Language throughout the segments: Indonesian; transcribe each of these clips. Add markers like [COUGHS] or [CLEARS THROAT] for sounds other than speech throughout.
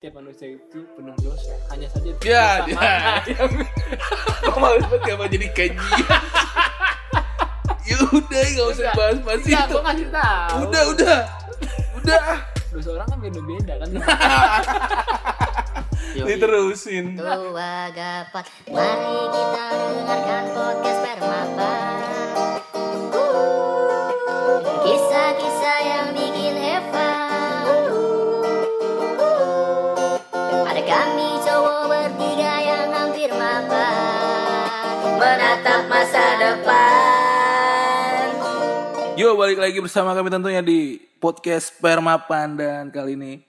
Tiap manusia itu penuh dosa. Hanya saja Ya, [LAUGHS] ya. yang Kok males banget kenapa jadi kajian? ya udah, gak usah Enggak. bahas-bahas Enggak, itu. gua ngasih tahu. Udah, udah. Udah. Dosa orang kan beda-beda kan. [LAUGHS] Diterusin. Tua gapat Mari kita dengarkan podcast Permata Kisah-kisah yang bikin depan Yo, balik lagi bersama kami tentunya di podcast Permapan dan kali ini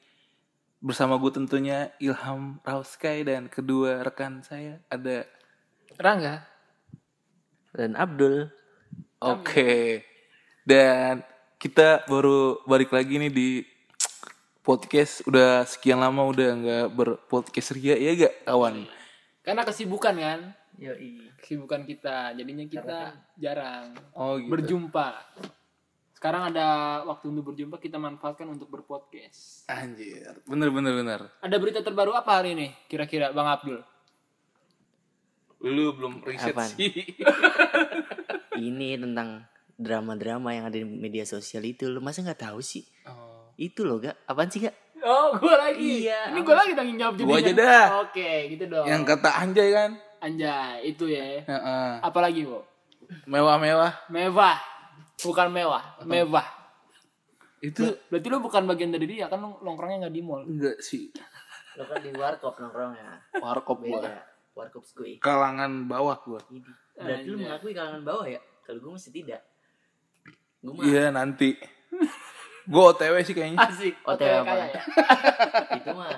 bersama gue tentunya Ilham Rauskai dan kedua rekan saya ada Rangga. dan Abdul Oke. Dan kita baru balik lagi nih di podcast udah sekian lama udah nggak berpodcast ria ya gak kawan? Karena kesibukan kan. Yoi. Kesibukan kita. Jadinya kita jarang Oh gitu. berjumpa. Sekarang ada waktu untuk berjumpa kita manfaatkan untuk berpodcast. Anjir, bener bener bener. Ada berita terbaru apa hari ini? Kira-kira Bang Abdul? Lu belum riset Apaan? sih. [LAUGHS] ini tentang drama-drama yang ada di media sosial itu lu masa nggak tahu sih Oh. itu loh gak apaan sih gak Oh, gue lagi. Iya, Ini gue lagi tanggung jawab jadinya. aja dah. Oke, gitu dong. Yang kata Anjay kan? Anjay, itu ya. Heeh. Apalagi, Bu? Mewah-mewah. Mewah. Bukan mewah, mewah. Itu Berarti lu bukan bagian dari dia kan lu nongkrongnya nggak di mall. enggak sih. lo kan di warkop nongkrongnya Warkop gua. warkop skui Kalangan bawah gua. ini berarti lu Anjay. mengakui kalangan bawah ya kalau gue masih tidak gue mah Iya nanti. Gua OTW sih kayaknya. Asik. OTW OTW apa? kaya ya. itu mah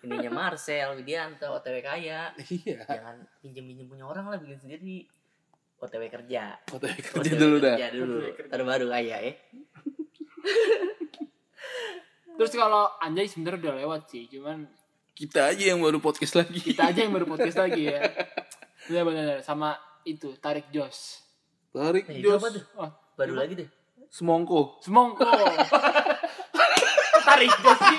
ininya Marcel Widianto OTW kaya Iya. jangan pinjem pinjem punya orang lah bikin sendiri OTW kerja OTW kerja OTW dulu dah. kerja dulu terbaru kaya ya Terus kalau Anjay sebenarnya udah lewat sih, cuman Kita aja yang baru podcast lagi. kita aja yang baru podcast lagi ya. Benar benar sama itu tarik jos. Tarik Eh, jos. apa tuh? Oh, baru lagi deh Semongko. semongko. [LAUGHS] tarik jos sih.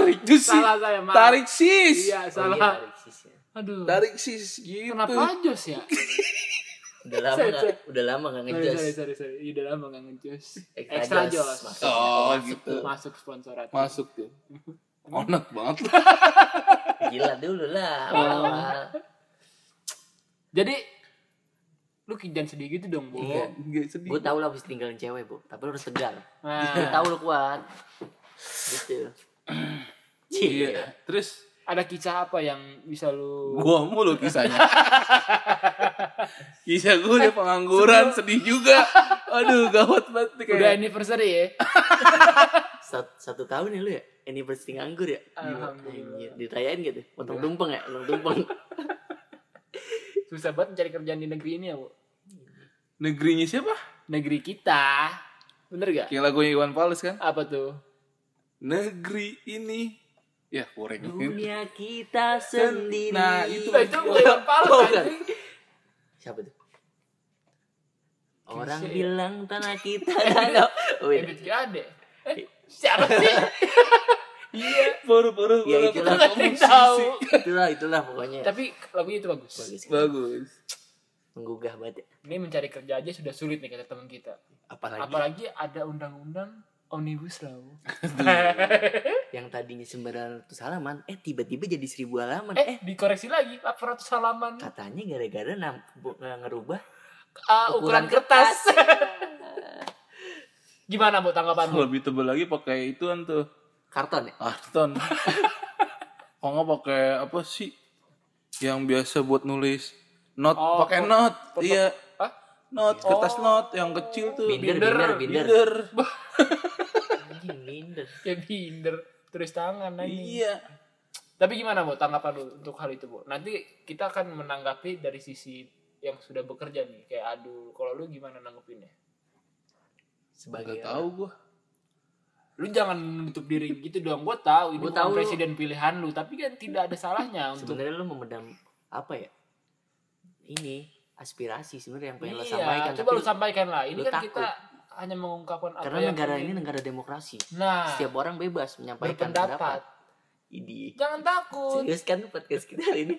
[LAUGHS] Tarik sih? Salah saya, maaf. Tarik sis. Iya, Oh iya, salah. tarik sis ya. Aduh. Tarik sis gitu. Kenapa jos ya? [LAUGHS] udah lama Sorry, nggak sorry. udah lama Sorry, ngejos sorry, sorry, sorry. Iya, Udah lama gak ngejos. Extra Extra jos. Oh, Masuk gitu. tuh. Masuk sponsorat. Masuk tuh. [LAUGHS] Onak banget gila dulu lah Oh. awal-awal Jadi lu jangan sedih gitu dong, Bu. Sedih. gue tau lah habis tinggalin cewek bu tapi lu harus tegar gue Nah, tau lu kuat gitu [CLEARS THROAT] Iya. Terus ada kisah apa yang bisa lu gua mulu kisahnya. [LAUGHS] Kisah gua udah pengangguran, sedih juga. Aduh, gawat banget kayak. udah anniversary ya? [LAUGHS] satu, satu tahun ya lu ya anniversary nganggur ya Alhamdulillah. Anjir, dirayain gitu potong tumpeng ya potong tumpeng [LAUGHS] Susah banget mencari kerjaan di negeri ini ya, Bu. Negerinya siapa? Negeri kita. Bener gak? Kayak lagunya Iwan Fals kan? Apa tuh? Negeri ini ya kurang dunia kita sendiri Nah, itu Nah, itu bukan Fals, Oh, siapa tuh orang Kisah ya? bilang tanah kita ada oh, beda. Ebit Gade. Siapa sih? [LAUGHS] Iya. baru-baru Ya, itulah. Tahu. itulah itulah pokoknya Tapi lagunya itu bagus. bagus bagus menggugah banget ya. Ini mencari kerja aja sudah sulit nih kata teman kita. apalagi Apalagi ada undang-undang omnibus law. [LAUGHS] yang tadinya 900 halaman eh tiba-tiba jadi 1000 halaman. Eh, dikoreksi lagi 800 halaman. katanya gara-gara nggak ngerubah Ah, ukuran, kertas. [LAUGHS] Gimana Bu tanggapan Bu? lebih tebel lagi pakai ituan tuh. Karton ya? Karton. [LAUGHS] Kok nggak pakai apa sih? Yang biasa buat nulis not Oh, pakai not. iya. Hah? not kertas Oh. not yang kecil tuh. Binder binder, binder binder, binder binder Kayak [LAUGHS] binder tulis tangan aja. iya Tapi gimana Bu tanggapan lu untuk hal itu Bu? Nanti kita akan menanggapi dari sisi yang sudah bekerja nih. Kayak aduh, kalau lu gimana nanggepinnya? sebagai nggak tahu gua Lu jangan menutup diri gitu dong. Gue tahu ini Gua tahu lu- presiden pilihan lu, tapi kan tidak ada salahnya untuk sebenarnya lu memendam apa ya ini aspirasi sebenarnya yang pengen lo Iya, sampaikan coba tapi lu sampaikan lah. Ini lu kan takut. kita hanya mengungkapkan apa Karena yang negara ingin- ini negara demokrasi. nah Setiap orang bebas menyampaikan pendapat. Idi. jangan takut Serius kan podcast kita hari ini?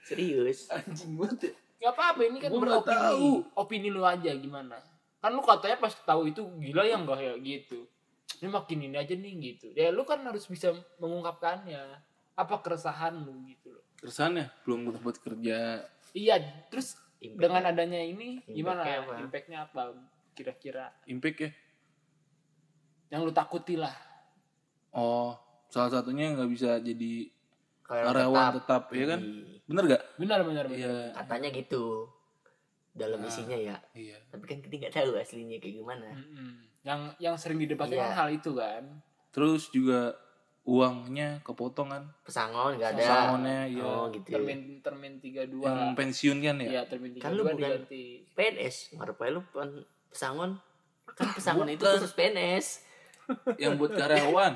Serius. Anjing banget ya. nggak apa-apa ini kan beropini tahu. opini lu aja gimana kan lu katanya pas tahu itu gila ya enggak ya gitu ini makin ini aja nih gitu ya lu kan harus bisa mengungkapkannya apa keresahan lu gitu loh Keresahannya belum dapat kerja. iya terus Impact. dengan adanya ini gimana Impact-nya apa? impactnya apa kira-kira Impact ya. yang lu takuti lah Oh, salah satunya nggak bisa jadi Karyawan karyawan tetap, ya kan? Idi. Bener gak? benar benar benar Iya. Katanya gitu. Dalam Nah. isinya ya. Iya. Tapi kan kita nggak tahu aslinya kayak gimana. Mm-mm. yang yang sering didebatkan Iya. kan hal itu kan Terus juga uangnya kepotong kan? Pesangon nggak ada. Pesangonnya, iya. Oh gitu. termin termin tiga Yang dua pensiun kan ya? iya termin tiga Kan lu dua bukan- diganti PNS. Ngapain lu pen- pesangon? Kan pesangon itu khusus PNS. Yang buat karyawan.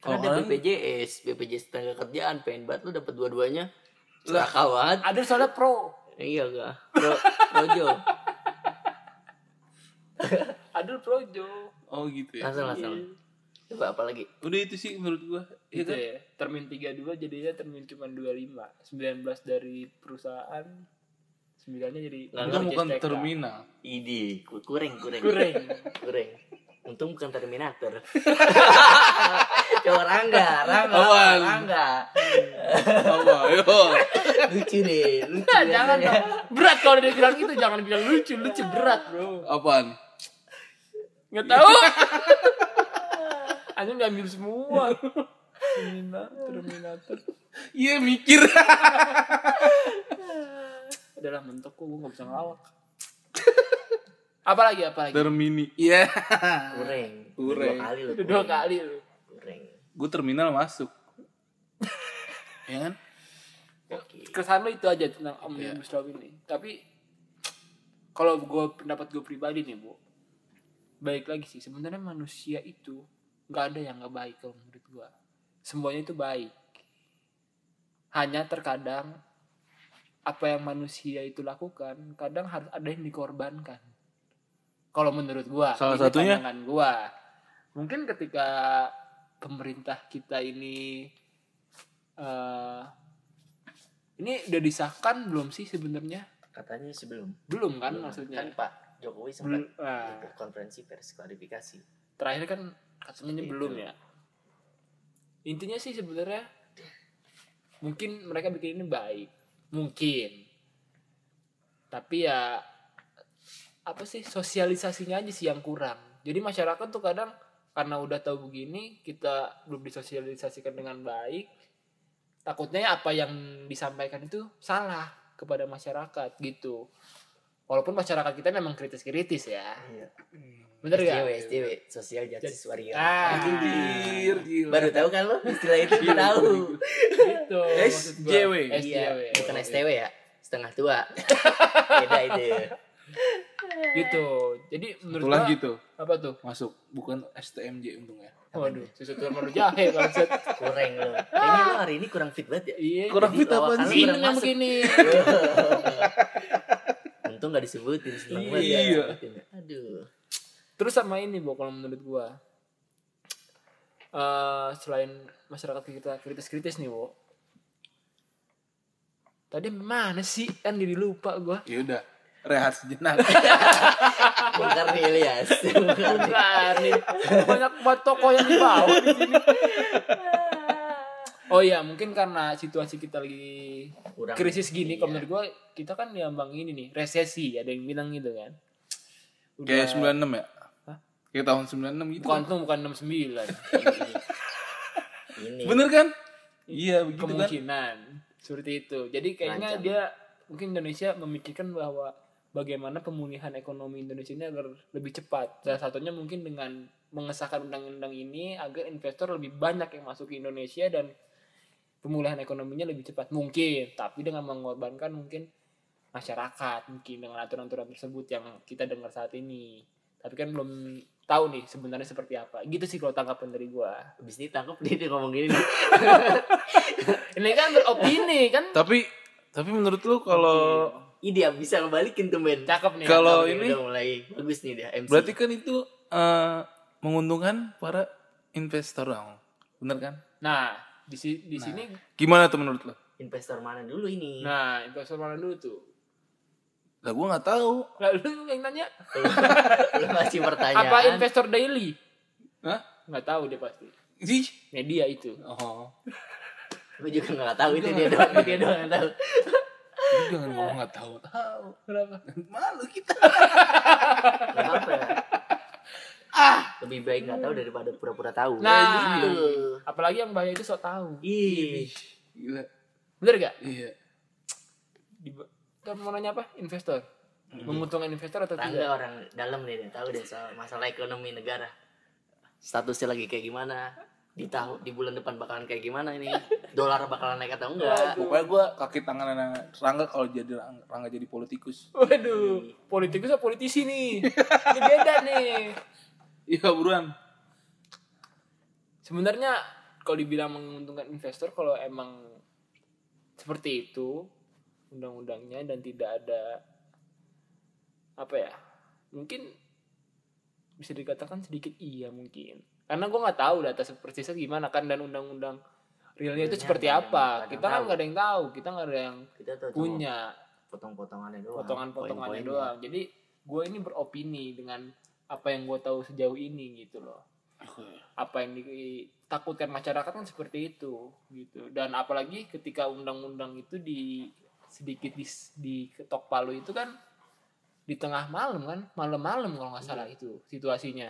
Kalau ada BPJS, BPJS tenaga kerjaan, pengen banget lu dapat dua-duanya. Lah kawan. ada soalnya pro Iya gak? Pro, projo. [LAUGHS] ada projo Oh gitu ya. Langsung langsung. Coba apa lagi? Udah itu sih menurut gua. Iya gitu kan? ya termin 32 jadinya termin cuma 25 19 dari perusahaan 9 nya jadi Itu Lalu bukan JSTK. terminal. Idi, ku- kurang kurang. kurang Kurang. Untung bukan Terminator. [LAUGHS] Coba Rangga, Rangga, Awan. Rangga. Apa? Yo. Lucu deh, lucu. Nah, jangan dong. berat kalau dia bilang gitu jangan bilang lucu lucu berat bro Apaan? nggak tahu hanya diambil semua Terminator Terminator Iya mikir. [LAUGHS] adalah mentok kok gue nggak bisa ngelawak apa lagi apa lagi Termini. Iya. Kurang. Kurang. Dua kali lu. dua kali lu Kurang. Gue terminal masuk. [LAUGHS] ya kan? Oke. kesan lo itu aja tentang omnibus law ini tapi kalau gue pendapat gue pribadi nih bu baik lagi sih sebenarnya manusia itu nggak ada yang nggak baik kalau menurut gue semuanya itu baik hanya terkadang apa yang manusia itu lakukan kadang harus ada yang dikorbankan kalau menurut gue Salah satunya? pandangan gue mungkin ketika pemerintah kita ini eh ini udah disahkan belum sih sebenarnya Katanya sebelum. belum kan Belum. maksudnya Kan Pak Jokowi sempat ikut konferensi pers klarifikasi. terakhir kan katanya Seperti belum itu. ya intinya sih sebenarnya mungkin mereka bikin ini baik mungkin. Tapi ya apa sih sosialisasinya aja sih yang kurang. Jadi masyarakat tuh kadang karena udah tahu begini kita belum disosialisasikan dengan baik takutnya apa yang disampaikan itu salah kepada masyarakat gitu walaupun masyarakat kita memang kritis-kritis ya Iya. bener SJW, gak? SJW, Social Justice Warrior. Ah, Anjir, gila. Baru tahu kan lo istilah itu Gila, tahu. gitu. SJW. Iya, bukan Oh, STW ya, setengah tua. [LAUGHS] Beda itu. gitu jadi menurut Itulah gua gitu. apa tuh Masuk. Bukan STMJ untungnya. waduh susu telur jahe bangsat Kurang lo. Kayaknya lo hari ini kurang fit banget ya. iya Kurang fit apa sih? masuk. begini [LAUGHS] Untung gak disebutin seneng Iya. banget ya disebutin. Aduh. terus sama ini bu kalau menurut gua eh selain masyarakat kita kritis-kritis nih bu tadi mana sih kan jadi lupa gua Ya udah. Rehat sejenak. [LAUGHS] Bongkar nih Ilyas. Bongkar nih. bukan nih banyak banget toko yang dibawa di sini [LAUGHS] oh iya mungkin karena situasi kita lagi Kurang. krisis gini Iya. kalau menurut gua kita kan diambang ini nih resesi ada yang bilang gitu kan Kayak 96 ya? Hah? Kayak tahun 96 gitu. bukan tuh bukan 69 [LAUGHS] Ini. Bener kan? Iya, begitu kan? kemungkinan seperti itu jadi kayaknya Lancar. dia mungkin Indonesia memikirkan bahwa bagaimana pemulihan ekonomi Indonesia ini agar lebih cepat salah satunya mungkin dengan mengesahkan undang-undang ini agar investor lebih banyak yang masuk ke Indonesia dan pemulihan ekonominya lebih cepat mungkin tapi dengan mengorbankan mungkin masyarakat mungkin dengan aturan-aturan tersebut yang kita dengar saat ini tapi kan belum tahu nih sebenarnya seperti apa gitu sih kalau tanggapan dari gua Abis ini tangkap dia, dia ngomong gini [LAUGHS] ini kan beropini kan Tapi tapi menurut lu kalau Ih dia bisa ngebalikin tuh Ben. Cakep nih. Kalau ini udah mulai bagus nih dia MC. berarti kan itu eh, menguntungkan para investor dong. Bener kan? Nah, di si- di sini Gimana tuh menurut lo? investor mana dulu ini? nah, investor mana dulu tuh? Lah gue nggak tahu. Lalu yang nanya Lu masih pertanyaan. apa investor daily? Hah? Nggak tahu dia pasti. Ih. Media itu. Oh. Gue juga nggak tahu itu dia doang, dia doang yang tahu. Lu jangan ngomong nggak tahu. Tahu. Kenapa? Malu kita. Gak apa Ah, lebih baik nggak tahu daripada pura-pura tahu. Nah, gitu. apalagi yang bahaya itu sok tahu. Ih, Gila. Bener gak? Iya. Di, kan mau nanya apa? Investor. Menguntungkan investor atau tangga tidak? orang dalam nih dia tahu deh soal masalah ekonomi negara. Statusnya lagi kayak gimana? Di tahu di bulan depan bakalan kayak gimana ini? Dolar bakalan naik atau enggak? Pokoknya gue kaki tangan anak Rangga kalau jadi Rangga, Rangga jadi politikus. Waduh, politikus atau politisi nih? [LAUGHS] Ini beda nih. Iya buruan. Sebenarnya kalau dibilang menguntungkan investor kalau emang seperti itu undang-undangnya dan tidak ada apa ya mungkin bisa dikatakan sedikit iya mungkin. Karena gue nggak tahu data persisnya gimana kan dan undang-undang realnya itu Realnya seperti ada yang- apa. Kita kan nggak ada yang tahu kita nggak ada yang Kita tahu cuma punya. potong-potongannya doang. potongan-potongannya doang. Jadi gue ini beropini dengan apa yang gue tahu sejauh ini gitu loh apa yang ditakutkan masyarakat kan seperti itu gitu dan apalagi ketika undang-undang itu di sedikit di, di ketok palu itu kan di tengah malam kan malam-malam kalau nggak salah itu situasinya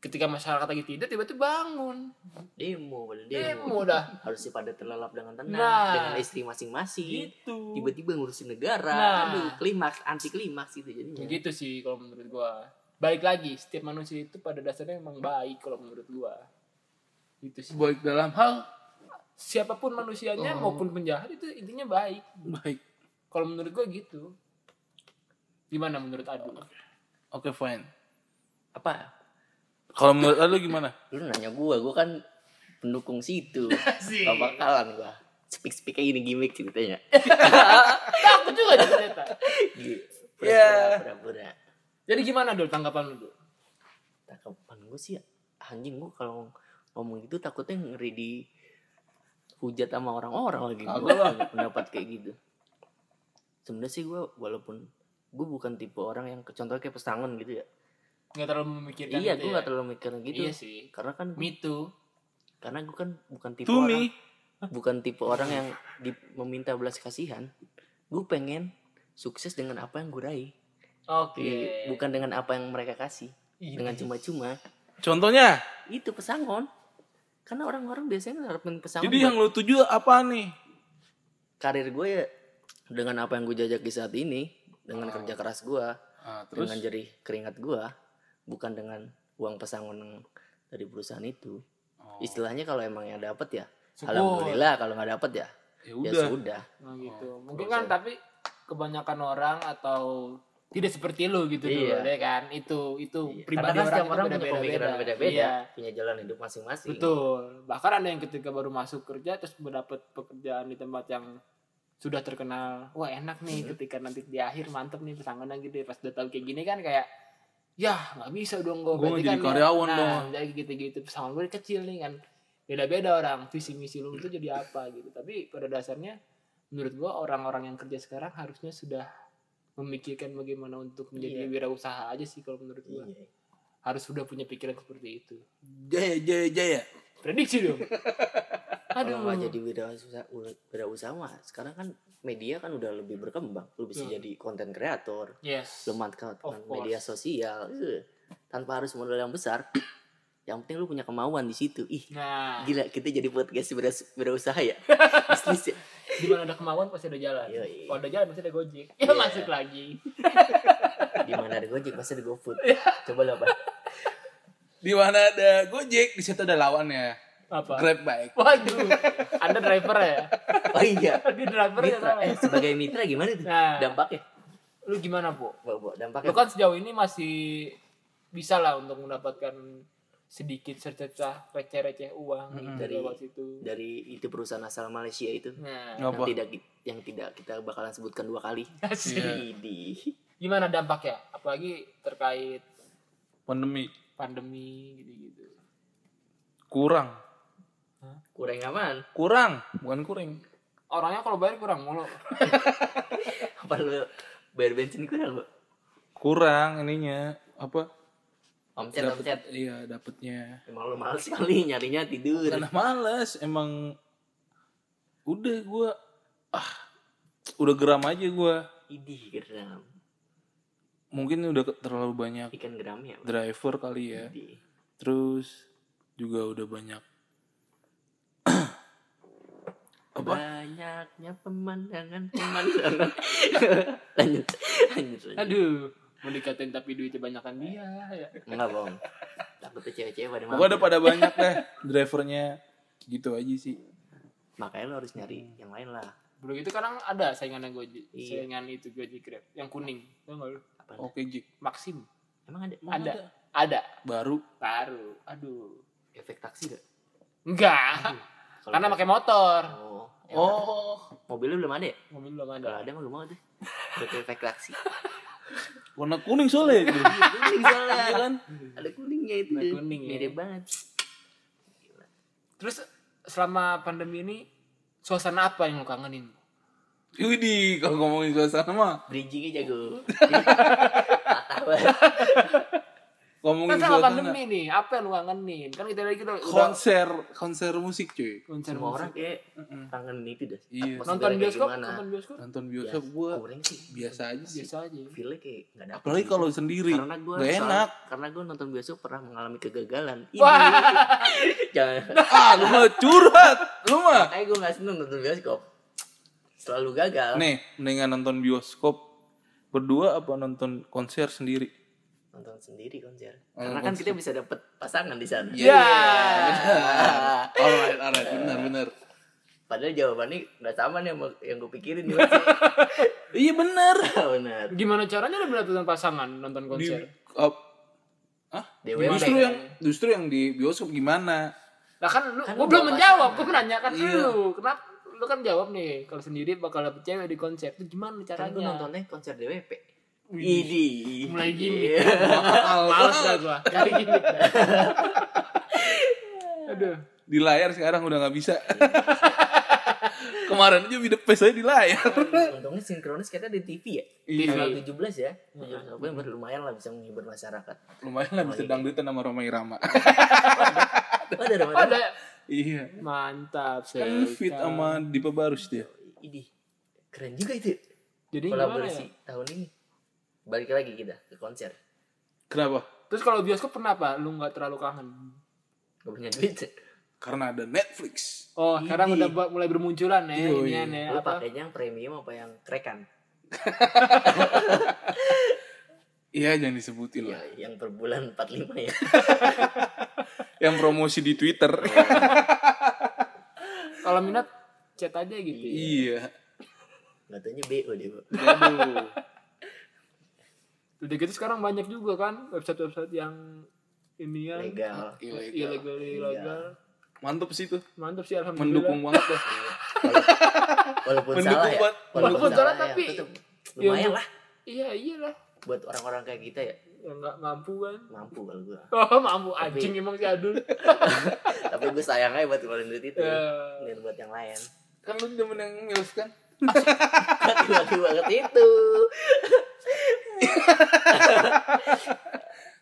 ketika masyarakat lagi tidur tiba-tiba bangun Demo, pada demo. demo dah Harusnya pada terlelap dengan tenang Nah. dengan istri masing-masing. gitu Tiba-tiba ngurusin negara. Nah. Aduh, klimaks, anti klimaks gitu jadinya. gitu sih kalau menurut gua balik lagi setiap manusia itu pada dasarnya emang baik kalau menurut gua itu sih Baik dalam hal siapa pun manusianya maupun penjahat itu intinya baik baik. kalau menurut gua gitu gimana menurut Adu Oke fine. Apa? Kalau menurut lu gimana? Lu nanya gua, gua kan pendukung situ. [LAUGHS] Gak bakalan gua. Speak-speak kayak gini gimmick ceritanya. [LAUGHS] takut juga dia ternyata Ya. Pura-pura. Jadi gimana dulu tanggapan lu Tanggapan gue sih anjing gue kalau ngomong gitu takutnya ngeri di hujat sama orang-orang lagi. Gue pendapat kayak gitu. Sebenarnya sih gue walaupun gue bukan tipe orang yang contohnya kayak pesangon gitu ya. Nggak terlalu memikirkan iya gitu gue ya? gak terlalu mikir gitu. Iya sih. Karena kan me too. Karena gue kan bukan tipe To orang me. bukan tipe orang yang di, meminta belas kasihan. Gue pengen sukses dengan apa yang gue raih oke Iya, bukan dengan apa yang mereka kasih Ini. dengan cuma-cuma Contohnya. itu pesangon karena orang-orang biasanya ngarepin pesangon Jadi buat yang lu tuju apa nih? karir gue ya dengan apa yang gue jajaki saat ini dengan Oh. kerja keras gue Ah, terus dengan jerih keringat gue bukan dengan uang pesangon yang dari perusahaan itu Oh. istilahnya kalau emang yang dapat ya Syukur. alhamdulillah kalau nggak dapat ya ya ya udah. sudah Nah, gitu mungkin kan tapi kebanyakan orang atau tidak seperti lu gitu Iya. dulu ya kan itu itu Iya. pribadi Karena kan orang, orang punya beda-beda pemikiran beda-beda Iya. punya jalan hidup masing-masing Betul. Bahkan ada yang ketika baru masuk kerja terus mendapat pekerjaan di tempat yang sudah terkenal. Wah enak nih ketika nanti di akhir mantep nih pesangonan gitu. Pas udah tahu kayak gini kan kayak ya nggak bisa dong gue. Gua nggak jadi karyawan nah, dong. Jadi gitu-gitu pesangon gue kecil nih kan. Beda-beda orang visi misi lu itu jadi apa gitu. Tapi pada dasarnya menurut gua orang-orang yang kerja sekarang harusnya sudah memikirkan bagaimana untuk menjadi Iya. wirausaha aja sih kalau menurut gua. Iya. Harus sudah punya pikiran seperti itu. Jaya jaya jaya. Prediksi dong. [LAUGHS] kalau Aduh. nggak jadi wirausaha wirausaha mah sekarang kan media kan udah lebih berkembang lu bisa Betul. jadi konten kreator Yes. lu course. media sosial eh, tanpa harus modal yang besar [COUGHS] yang penting lu punya kemauan di situ ih Nah, gila kita jadi podcast wira- wirausaha ya [LAUGHS] bisnis ya di mana ada kemauan pasti ada jalan. Yoi. Kalau ada jalan pasti ada gojek. Ya Iya. [LAUGHS] masuk lagi. [LAUGHS] di mana ada gojek pasti ada gofood Iya. coba lu apa Di mana ada Gojek, di situ ada lawannya. Apa? Grab bike. Waduh. [LAUGHS] Anda driver ya? oh iya Di driver ya sama. eh sebagai mitra gimana tuh Nah. dampaknya Lu gimana, Bu? Bawa, bawa Lu dampaknya kan sejauh ini masih bisa lah untuk mendapatkan sedikit sercecah receh-receh uang gitu Dari- lewat situ. dari itu perusahaan asal Malaysia itu Nah, yang Apa? tidak yang tidak kita bakalan sebutkan dua kali [LAUGHS] asik. Idi. Gimana dampaknya? Apalagi terkait Pandemi pandemi gitu-gitu. kurang. kurang aman Kurang, bukan kuring. Orangnya kalau bayar kurang mulu. [LAUGHS] apa lu bayar bensin kurang bu Kurang ininya apa? Omset Dapet, omset iya, dapetnya. emang lu males sekali nyarinya tidur Karena males, emang udah gua ah udah geram aja gua. idih geram Mungkin udah terlalu banyak ikan geram ya driver kali ya. Idih. Terus juga udah banyak [CLEARS THROAT] apa? banyaknya pemandangan pemandangan [LAUGHS] lanjut lanjut lanjut Aduh, mau dikatain tapi duitnya banyakan dia ya. enggak bohong takutnya cewek-cewek pada Pokoknya udah pada banyak deh drivernya gitu aja sih. makanya lo harus nyari yang lain lah Belum itu kadang ada saingannya Gojek, Iya. saingan itu Gojek Grab yang kuning. Tahu enggak lu? Oke Jik. Maxim. emang ada Emang Ada. Ada. Baru. Baru. Aduh. efek taksi gak Enggak. Karena pakai motor. oh ya Oh, mobilnya belum ada ya Mobil belum kalau ada. ada mah gue mau tuh buat efek taksi [LAUGHS] warna kuning soalnya [LAUGHS] itu. kuning soalnya Iya kan? ada kuningnya itu Ada kuning ya. mirip banget Terus selama pandemi ini suasana apa yang lu kangenin? Widih, kalau ngomongin suasana mah bridgingnya jago [LAUGHS] patah banget ngomongin Kan sama pandemi nih, apa yang lu kangenin? Kan kita lagi udah, udah konser konser musik cuy. konser semua musik. orang kayak kangen itu dah Iya. Atmosfernya nonton bioskop, nonton bioskop Nonton bioskop gua kurang sih biasa aja sih. biasa aja. feelnya kayak nggak dapet Apalagi kalau sendiri. karena gue Gak enak. karena gue nonton bioskop pernah mengalami kegagalan Ini. Wah. [LAUGHS] jangan Ah, lu mah curhat. Lu mah. kayak gue nggak seneng nonton bioskop selalu gagal Nih, mendingan nonton bioskop berdua apa nonton konser sendiri? Nonton sendiri konser Oh, karena kan kita bisa dapet pasangan di sana Iya. Ya. Alright, alright, benar, benar. padahal jawabannya nggak sama nih sama yang gue pikirin nih. [LAUGHS] Iya benar. [LAUGHS] benar Gimana caranya lu mendapatkan pasangan nonton Di konser? up, ah, DWP. justru yang justru yang di bioskop gimana? Lah kan lu, Kan gua belum menjawab, pasangan. gua menanyakan Iya. lu. Kenapa lu kan jawab nih kalau sendiri bakal dapet cewek di konser itu gimana kan caranya? gue nontonnya konser DWP. Idi Mulai gini. Iya. Males dah gua. [LAUGHS] Kayak gini. Aduh. Di layar sekarang udah nggak bisa. [LAUGHS] Kemarin aja video face saya di layar. Untungnya sinkronis kita di TV ya. Iya. Tanggal 17 ya. November lumayan lah bisa menghibur masyarakat. Lumayan lah bisa dangdutan sama Roma Irama. Oh, ada ada. iya. Mantap Kan fit sama Dipa Barus dia. Idi. Keren juga itu. Jadi gimana Kolaborasi ya? tahun ini. Balik lagi kita ke konser. Kenapa? Terus kalau bioskop kenapa lu nggak terlalu kangen? Gak punya duit. Karena ada Netflix. Oh, sekarang Idi. udah mulai bermunculan ya Iya, inian iya. ya. Lu Apa? pakainya yang premium apa yang krekan? Iya jangan disebutin Iya, lah. yang per bulan 45 ya. [LAUGHS] Yang promosi di Twitter. [LAUGHS] Kalau minat chat aja gitu. ya. iya. Gak taunya BO dia, Bu. Udah gitu sekarang banyak juga kan website-website yang ini ya Legal. ilegal ilegal. Mantep sih tuh. Mantap sih alhamdulillah. Mendukung banget dah. Walaupun Mendukung salah ya. buat- Walaupun salah, tapi- tetep Ya, lumayan lah Iya iyalah. buat orang-orang kayak kita ya. Yang nggak mampu kan. Mampu kalau gua. Oh mampu anjing emang si Adul. [LAUGHS] Tapi gue sayang aja buat keluarin duit itu. Ya. Dan buat yang lain. Kan lu demen yang ngils kan? Tiba-tiba banget itu.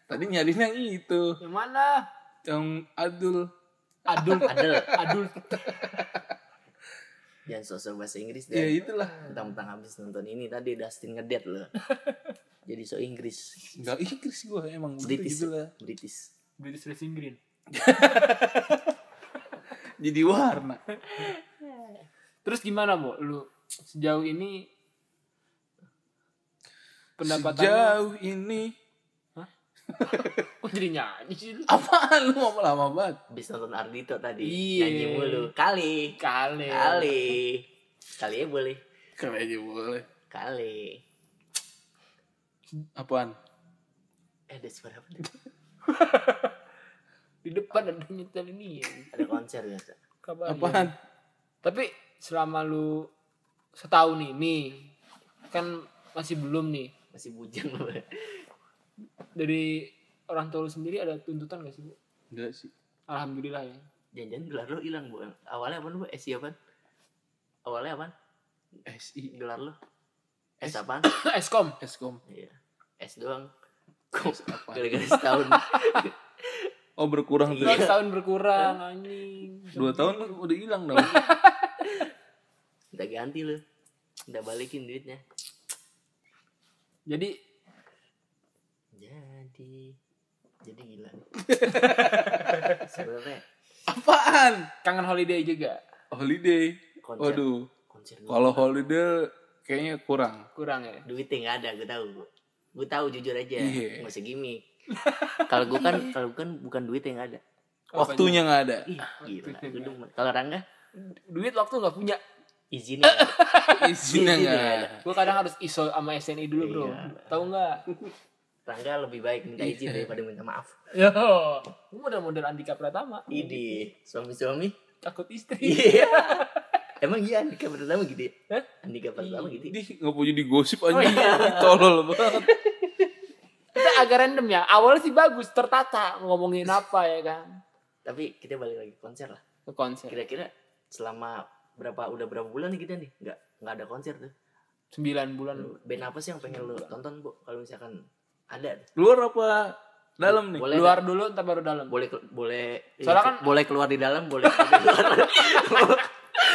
Tadi nyariin yang itu. Yang mana? Yang Adul. Adul. Adel. Adul. Jangan sosok bahasa Inggris Ya deh. itulah. Mentang-mentang habis nonton ini tadi Dustin ngedet loh. Jadi so Inggris. Enggak Inggris gua emang British. gitu lah. British. British Racing Green. [LAUGHS] Jadi warna. Terus gimana, Bu? Lu sejauh ini pendapatannya Sejauh ini [LAUGHS] kok jadi nyanyi sih lu? apaan lu ngomong lama banget? Habis nonton Ardito tadi. Iya. Nyanyi mulu. Kali. Kali. Kali. Kali ya boleh. Kayaknya boleh. Kali. Apaan? Eh ada suara apa? Di [LAUGHS] di depan ada nyetel ini ada konser biasa kabar Apaan? tapi selama lu setahun ini kan masih belum nih. Masih bujang dari orang tua lu sendiri ada tuntutan gak sih bu? Enggak sih. alhamdulillah ya. Jangan-jangan gelar lu hilang bu. Awalnya apa lu SI apa awalnya apa SI. gelar lu. S apaan? [COUGHS] Eskom Eskom. iya. S doang. Kok apa? gara-gara setahun? [LAUGHS] Oh berkurang tuh. Dua tahun berkurang anjing. Dua tahun udah hilang dong. [LAUGHS] udah ganti lu. Udah balikin duitnya. Jadi jadi. Jadi gila. [LAUGHS] Sebenarnya. Apaan? kangen holiday juga? Holiday. konser. Waduh. konser Kalau holiday kayaknya kurang. kurang ya? Duitnya nggak ada gue tahu. Gue tahu jujur aja. Iya. nggak usah gimmick. Kalau gue kan kalau gue kan bukan duit yang nggak ada. Waktunya nggak ada. ih gila. Kalau Rangga? Duit waktu nggak punya izinnya. Izinnya nggak ada. [LAUGHS] gue kadang harus iso sama SNI dulu bro. Iya. tahu nggak? Rangga lebih baik minta izin daripada minta maaf. Yo. Gue model-model Andika Pratama. Ini suami-suami? Takut istri. Iya. [LAUGHS] Emang iya Andika pertama gitu ya Hah? Andika pertama gitu ya? Ini nggak punya digosip aja. [LAUGHS] Tolol banget. kita agak random ya. Awalnya sih bagus tertata ngomongin apa ya kan. Tapi kita balik lagi konser lah. Ke konser. Kira-kira selama berapa udah berapa bulan nih kita nih nggak nggak ada konser tuh sembilan bulan band apa sih yang pengen lu tonton bu kalau misalkan ada Luar apa dalam nih? boleh luar dulu ntar baru dalam boleh boleh Soalnya kan- boleh keluar di dalam boleh [LAUGHS]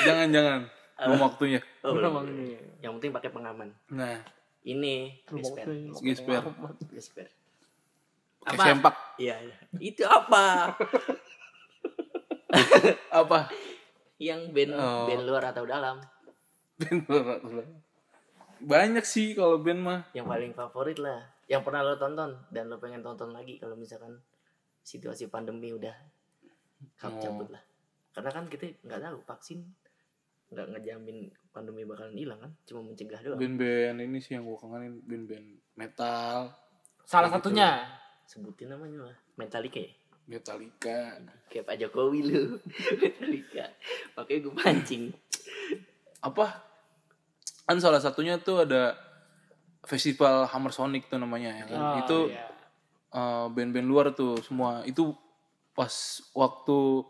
Jangan jangan. Belum waktunya. oh, Belum waktunya. yang penting pakai pengaman Nah, ini gesper gesper. gesper Apa? sempak. iya iya. itu apa [LAUGHS] Apa? Yang band Oh. band luar atau dalam Band luar, luar. Banyak sih kalau band mah. yang paling favorit lah yang pernah lo tonton dan lo pengen tonton lagi kalau misalkan situasi pandemi udah kap Oh. cabut lah karena kan kita nggak tahu vaksin nggak ngejamin pandemi bakalan hilang kan cuma mencegah doang Band-band ini sih yang gue kangenin band-band metal, salah gitu. satunya sebutin namanya lah Metallica ya? Metallica. kayak Pak Jokowi lu [LAUGHS] Metallica makanya gue pancing Apa? Kan salah satunya tuh ada festival Hammer Sonic tuh namanya ya kan. Oh, itu iya. eh, band-band luar tuh semua. Itu pas waktu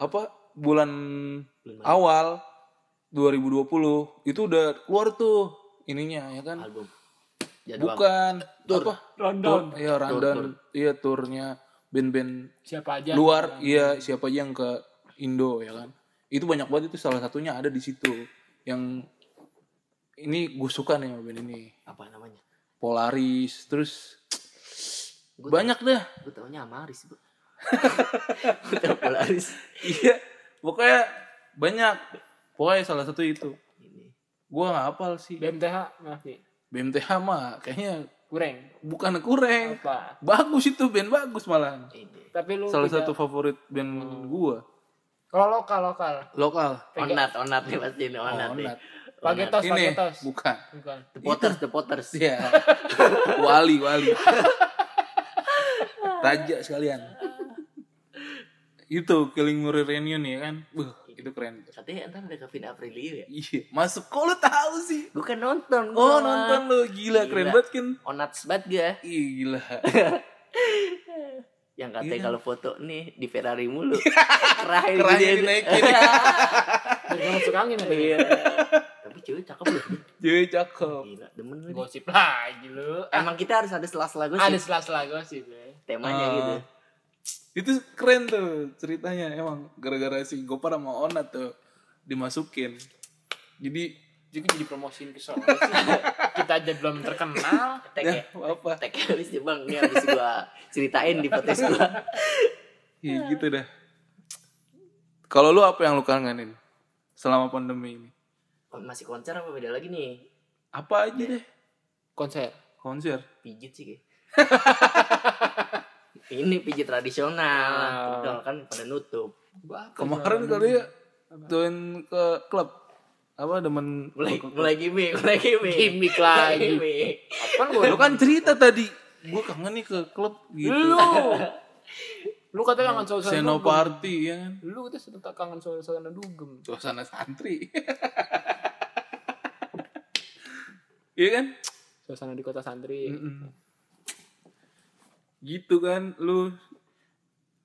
apa? Bulan Bulan awal 2020 itu udah keluar tuh ininya ya kan. album jadwal Bukan Tour. apa? rundown iya rundown. Iya turnya band-band siapa aja luar iya siapa aja yang ke Indo ya kan? Itu banyak banget itu salah satunya ada di situ. Yang ini gue suka nih sama band ini. Apa namanya? Polaris terus Gua banyak dah. gue taunya Amaris bu. [LAUGHS] Gue tau Polaris. Iya pokoknya banyak. Pokoknya salah satu itu. Ini. Gue nggak hafal sih. BMTH masih BMTH mah kayaknya kurang bukan kurang apa? Bagus itu band bagus malah. Ini. Tapi lu salah tidak- satu favorit band gue kalau lokal lokal. Lokal. Onat onat nih pasti ini onat Oh, nih. Pagetos ini Pagetos. bukan. Bukan. The Potters the Potters. Iya. [LAUGHS] wali, wali. Raja sekalian. [LAUGHS] Itu Killing Murray Reunion ya kan. Buh, itu keren. katanya ntar ada Kevin Aprilio ya Iya, masuk kok lu tahu sih. gue kan nonton Oh, gua. nonton lu gila, keren Gila. banget kan. onat sebat gue Ih, gila. [LAUGHS] yang katanya Iya. kalau foto nih di Ferrari mulu [LAUGHS] kerahin Kerahnya gitu. dinaikin. Nggak masuk angin apa iya ya tapi cewek cakep loh Jadi cakep. gila demen lu gosip lagi lu emang kita harus ada sela-sela gosip ada sela-sela gosip ya temanya Ah. gitu Itu keren tuh ceritanya emang gara-gara si Gopar sama Onat tuh dimasukin. Jadi jadi jadi promosiin ke sono [LAUGHS] kita aja belum terkenal tek ya ya apa? tek habis ya bang ini habis gua ceritain di podcast gua [LAUGHS] Iya gitu dah. Kalau lu apa yang lu kangenin selama pandemi ini? Oh, masih konser apa beda lagi nih Apa aja deh konser konser. pijit sih kayak [LAUGHS] ini pijit tradisional Ah. Tidal kan pada nutup Kemarin kali ya join ke klub apa demen mulai mulai gimmick mulai gimmick gimmick lagi gimmick. kan gue lu kan cerita tadi gue kangen nih ke klub gitu lu [LAUGHS] Lu katanya kangen suasana. Senoparty ya kan. Lu katanya kangen suasana dugem. Suasana santri. [LAUGHS] Iya kan? Suasana di kota santri. Mm-mm. Gitu kan lu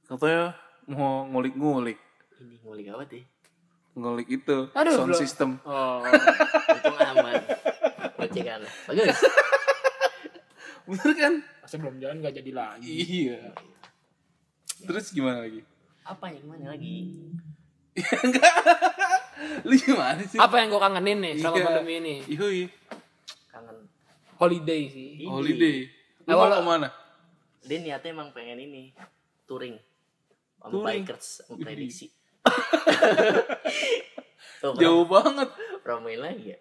katanya mau ngulik-ngulik. Ini ngulik apa tuh? Ngulik itu Aduh, sound belum. system. Oh. Untung aman. Gocekan. Bagus. Bener kan? Masa belum jalan gak jadi lagi. Iya. Terus gimana lagi? Apa yang mana lagi? Enggak. Lu gimana sih? Apa yang gue kangenin nih selama Iya. pandemi ini? Yoi. Kangen. Holiday sih. Holiday. Lu Awal- mau ke mana? Dia niatnya emang pengen ini. Touring. Sama Touring. bikers. Prediksi. [LAUGHS] Jauh banget. promoin lagi ya.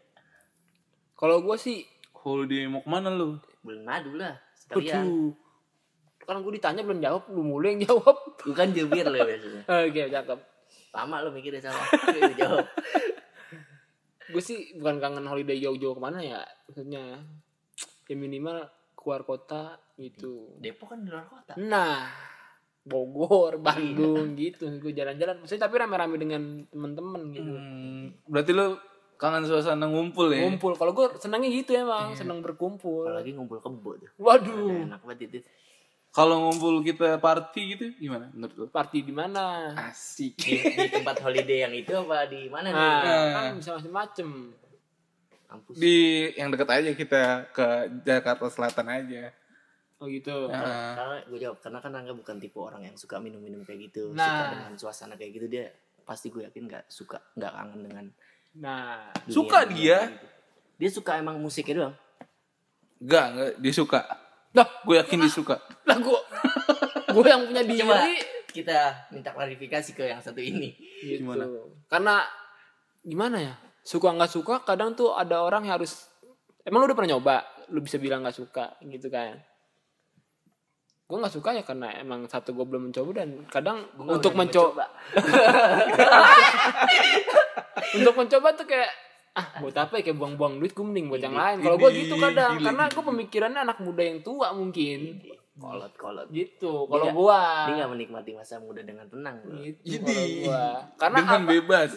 Kalau gue sih, Holiday mau ke mana lu? Bulan madu lah. Sekalian. Kan gue ditanya belum jawab, lu mulu yang jawab. Bukan jubir lo biasanya. [LAUGHS] Oke, cakep. Lama lo mikirnya sama. Jawab. Gue sih bukan kangen holiday jauh-jauh ke mana ya. Maksudnya, ya minimal keluar kota gitu. Depok kan di luar kota. Nah, Bogor, Bandung gitu. Gue jalan-jalan. Maksudnya tapi rame-rame dengan temen-temen gitu. Hmm, berarti lu kangen suasana ngumpul ya? Ngumpul. Kalau gue senangnya gitu emang, senang berkumpul. Apalagi ngumpul kebo tuh. Waduh, Enak banget itu. Kalau ngumpul kita party gitu gimana menurut lu? party di mana? Di, Asik. di tempat holiday yang itu apa di mana nih? Nah, Nah. kan bisa macam-macam. Kampus. Di yang dekat aja kita ke Jakarta Selatan aja. Oh gitu. Nah, Karena gue jawab karena kan Angga bukan tipe orang yang suka minum-minum kayak gitu, Nah. suka dengan suasana kayak gitu dia pasti gue yakin nggak suka nggak kangen dengan Nah, Suka dia? gitu. Dia suka emang musiknya doang. enggak, enggak dia suka. Lah, Gue yakin dia suka. [LAUGHS] lah gue gue yang punya diri Coba kita minta klarifikasi ke yang satu ini. gitu. Gimana? Karena gimana ya? Suka nggak suka kadang tuh ada orang yang harus Emang lu udah pernah nyoba? Lu bisa bilang nggak suka gitu kan? Gue nggak suka ya karena emang satu gue belum mencoba dan kadang Gua untuk mencoba [LAUGHS] untuk mencoba tuh kayak ah buat apa ya kayak buang-buang duit gue mending buat yang lain. Kalau gue gitu kadang karena gue pemikirannya anak muda yang tua mungkin kolot kolot. gitu. Kalau gua Dia nggak menikmati masa muda dengan tenang loh. gitu Jadi, kalau gua. Karena dengan apa, bebas.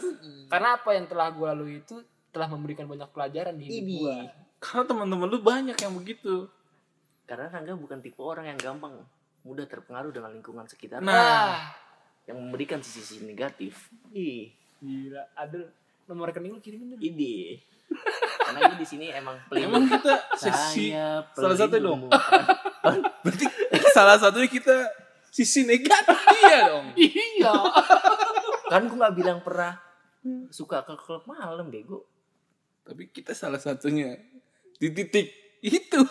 karena apa yang telah gua lalui itu telah memberikan banyak pelajaran di hidup Ini. gua. Karena teman-teman lu banyak yang begitu. Karena Angga bukan tipe orang yang gampang mudah terpengaruh dengan lingkungan sekitar Nah. Ah, yang memberikan sisi-sisi negatif. Ih, gila. Ada nomor rekening lu kirimin dong. ide. Karena gue di sini emang Emang kita Saya salah satu dong. [LAUGHS] Berarti salah satunya kita sisi negatif iya dong. [LAUGHS] Iya. kan gue nggak bilang pernah suka ke klub malam bego. Tapi kita salah satunya di titik itu. [LAUGHS]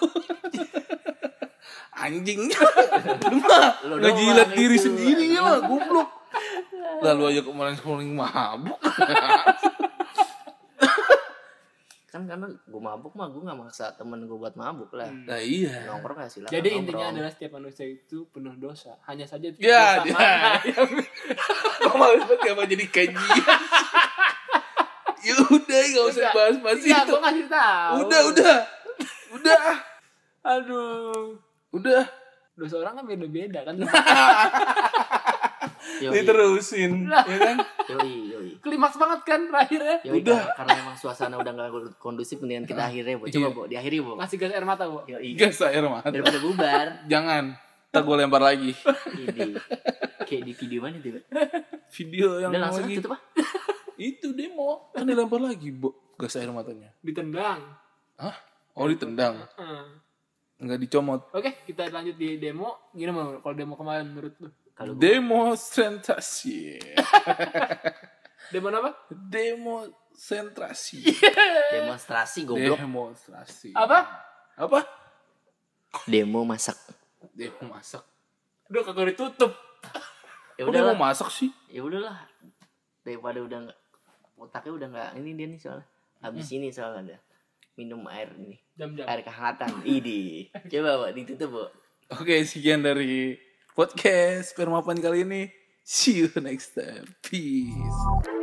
Anjing. Lu mah doang diri sendiri ya mah goblok. Lalu aja kemarin-kemarin mabuk. Kan karena gue mabuk mah gue nggak maksa temen gue buat mabuk lah. Nah iya. Nongkrong ya silakan. Jadi nongkrong. intinya adalah setiap manusia itu penuh dosa. Hanya saja Ya, dosa yang [LAUGHS] Kok males banget kenapa jadi kajian. ya udah gak usah Enggak. bahas-bahas Iya, itu. gua ngasih tahu. Udah, udah. Udah. Aduh. Udah. Dosa orang kan beda-beda kan. [LAUGHS] Yoi, Diterusin. Lah. ya kan? yoi, yoi. Klimaks banget kan terakhirnya. Yoi, Udah. Karena, karena emang suasana udah gak kondusif mendingan kita akhirnya, Bo. Coba, Iya. Bo, diakhiri, Bo. Ngasih gas air mata, Bu. Yoi. Gas air mata. Daripada bubar. Jangan. Ntar gue lempar lagi. Ini. Kayak di video mana tuh? Video yang Udah langsung lagi. tutup ah. Itu demo. Kan dilempar lagi, Bo. Gas air matanya. Ditendang. Hah? Oh ditendang. Heeh. Enggak dicomot. Oke, kita lanjut di demo. Gimana kalau demo kemarin menurut lu? Kalau gua- Demonstrasi. [LAUGHS] Demo apa? Demonstrasi. [LAUGHS] demonstrasi goblok. Demonstrasi. Apa? Apa? Demo masak. Demo masak. Udah kagak ditutup. Ya udahlah. mau masak sih? Ya udahlah. Daripada udah nggak otaknya udah nggak ini dia nih soalnya. Habis ini soalnya ada minum air ini. Jam-jam. Air kehangatan. Idi. [LAUGHS] Coba, Bo, ditutup, Bo. Oke, sekian dari podcast Permapan kali ini. See you next time. Peace.